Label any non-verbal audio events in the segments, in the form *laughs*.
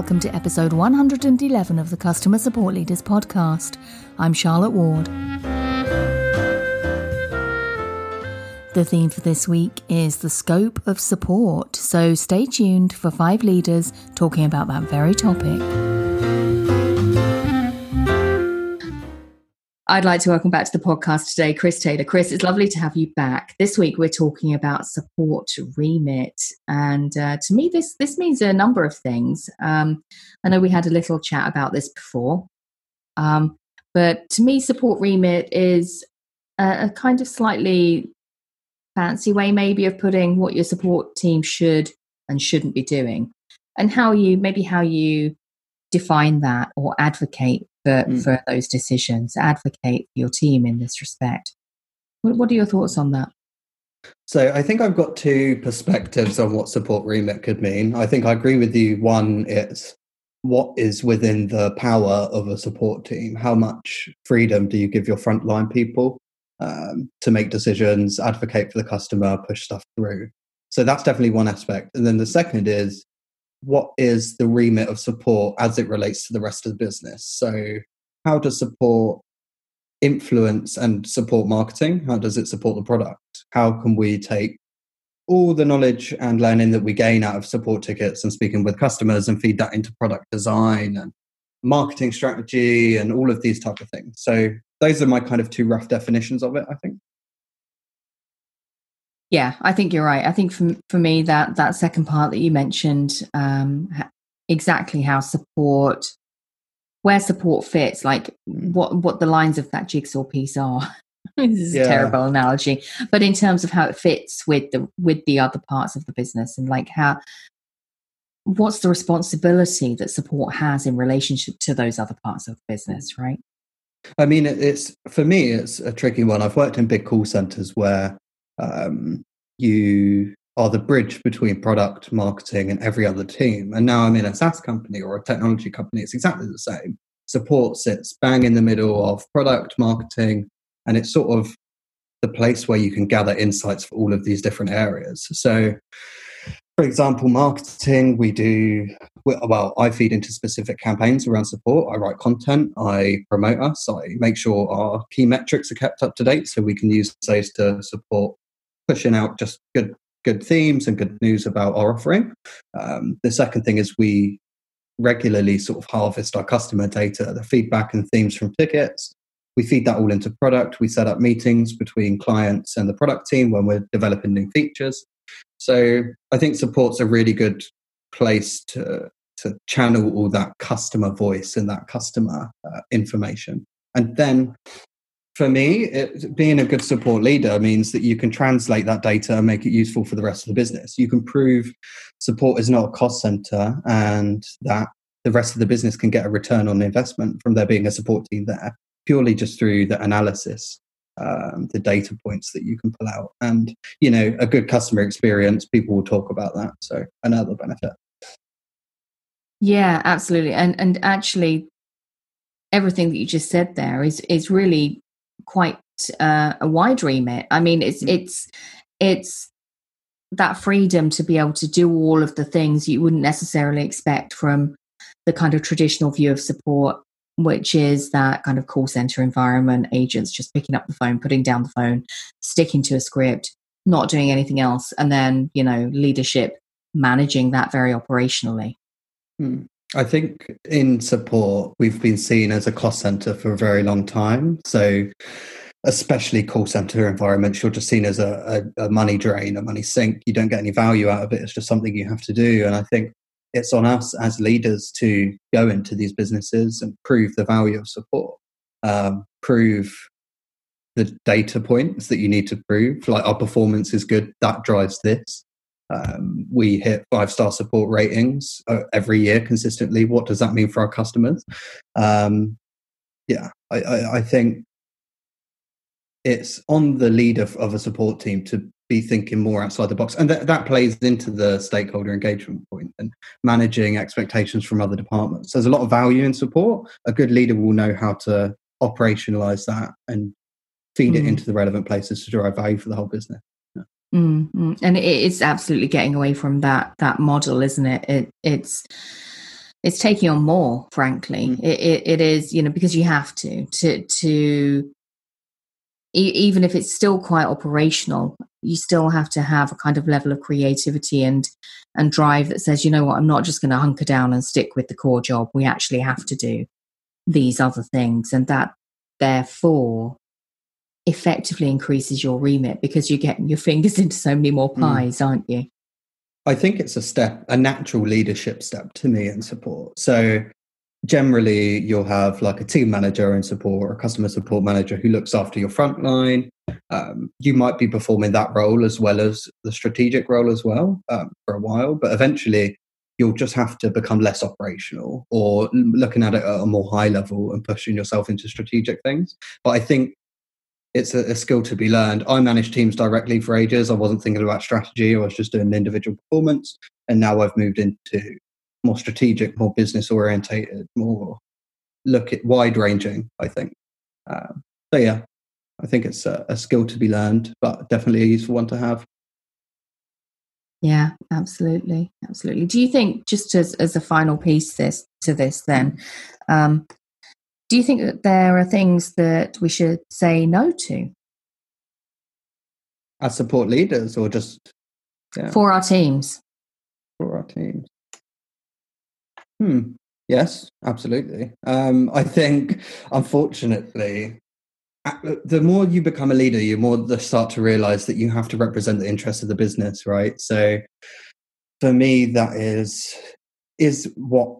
welcome to episode 111 of the Customer Support Leaders podcast. I'm Charlotte Ward. The theme for this week is the scope of support, so stay tuned for five leaders talking about that very topic. I'd like to welcome back to the podcast today Chris Taylor. Chris, it's lovely to have you back. This week we're talking about support remit, and uh, to me this this means a number of things. Um, I know we had a little chat about this before, um, but to me support remit is a, a kind of slightly fancy way, maybe, of putting what your support team should and shouldn't be doing, and how you maybe how you define that or advocate for, mm. for those decisions, advocate for your team in this respect. What, what are your thoughts on that? So I think I've got two perspectives on what support remit could mean. I think I agree with you. One, it's what is within the power of a support team. How much freedom do you give your frontline people um, to make decisions, advocate for the customer, push stuff through? So that's definitely one aspect. And then the second is what is the remit of support as it relates to the rest of the business? So, how does support influence and support marketing? How does it support the product? How can we take all the knowledge and learning that we gain out of support tickets and speaking with customers and feed that into product design and marketing strategy and all of these type of things? So, those are my kind of two rough definitions of it, I think. Yeah, I think you're right. I think for for me that that second part that you mentioned, um, exactly how support, where support fits, like what what the lines of that jigsaw piece are. *laughs* this is yeah. a terrible analogy, but in terms of how it fits with the with the other parts of the business and like how what's the responsibility that support has in relationship to those other parts of the business, right? I mean, it's for me, it's a tricky one. I've worked in big call centers where um, you are the bridge between product marketing and every other team. And now I'm in a SaaS company or a technology company, it's exactly the same. Support sits bang in the middle of product marketing, and it's sort of the place where you can gather insights for all of these different areas. So, for example, marketing, we do, well, I feed into specific campaigns around support. I write content, I promote us, I make sure our key metrics are kept up to date so we can use those to support pushing out just good good themes and good news about our offering. Um, the second thing is we regularly sort of harvest our customer data, the feedback and themes from tickets. We feed that all into product. We set up meetings between clients and the product team when we're developing new features. So I think support's a really good place to to channel all that customer voice and that customer uh, information. And then for me, it, being a good support leader means that you can translate that data and make it useful for the rest of the business. You can prove support is not a cost center and that the rest of the business can get a return on investment from there being a support team there purely just through the analysis um, the data points that you can pull out. And you know a good customer experience people will talk about that. So another benefit. Yeah absolutely. And and actually everything that you just said there is is really quite uh, a wide remit. I mean, it's mm. it's it's that freedom to be able to do all of the things you wouldn't necessarily expect from the kind of traditional view of support, which is that kind of call center environment, agents just picking up the phone, putting down the phone, sticking to a script, not doing anything else, and then you know leadership managing that very operationally. Hmm. I think in support, we've been seen as a cost center for a very long time. So, especially call center environments, you're just seen as a, a, a, money drain, a money sink. You don't get any value out of it. It's just something you have to do. And I think it's on us as leaders to go into these businesses and prove the value of support, um, prove the data points that you need to prove. Like our performance is good, that drives this. Um, we hit five star support ratings uh, every year consistently. What does that mean for our customers? Um, yeah, I, I, I, think it's on the leader of a support team to be thinking more outside the box. And th- that plays into the stakeholder engagement point and managing expectations from other departments. There's a lot of value in support. A good leader will know how to operationalize that and feed mm. it into the relevant places to drive value for the whole business. Mm-hmm. And it is absolutely getting away from that that model, isn't it? it it's it's taking on more frankly mm. it, it, it is you know because you have to to to e- even if it's still quite operational you still have to have a kind of level of creativity and and drive that says you know what i'm not just going to hunker down and stick with the core job we actually have to do these other things and that therefore effectively increases your remit because you're getting your fingers *laughs* into so many more mm. pies mm. aren't you I think it's a step, a natural leadership step to me in support. So generally you'll have like a team manager in support or a customer support manager who looks after your front line. Um, you might be performing that role as well as the strategic role as well um, for a while, but eventually you'll just have to become less operational or looking at it at a more high level and pushing yourself into strategic things. But I think it's a, a, skill to be learned. I managed teams directly for ages. I wasn't thinking about strategy. I was just doing individual performance. And now I've moved into more strategic, more business orientated, more look at wide ranging, I think. Um, so, yeah, I think it's a, a skill to be learned, but definitely a useful one to have. Yeah, absolutely, absolutely. Do you think, just as as a final piece this to this, then, um, do you think that there are things that we should say no to? As support leaders or just yeah. for our teams? For our teams. Hmm. Yes, absolutely. Um, I think, unfortunately, the more you become a leader, you more start to realize that you have to represent the interests of the business, right? So, for me, that is is what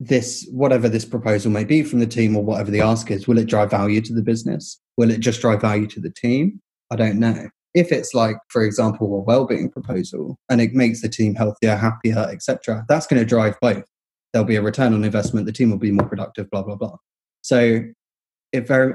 this whatever this proposal may be from the team or whatever the ask is will it drive value to the business? Will it just drive value to the team? I don't know. If it's like for example a well-being proposal and it makes the team healthier happier etc that's going to drive both. There'll be a return on investment the team will be more productive blah blah blah. So it very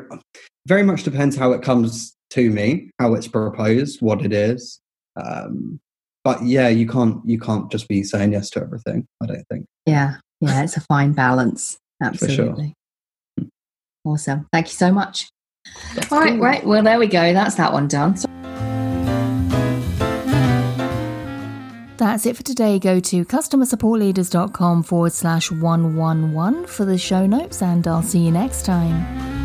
very much depends how it comes to me how it's proposed what it is um, but yeah you can't you can't just be saying yes to everything i don't think. Yeah yeah, it's a fine balance. Absolutely. Sure. Awesome. Thank you so much. That's All right, cool. right. Well, there we go. That's that one done. So- That's it for today. Go to customersupportleaders.com forward slash 111 for the show notes, and I'll see you next time.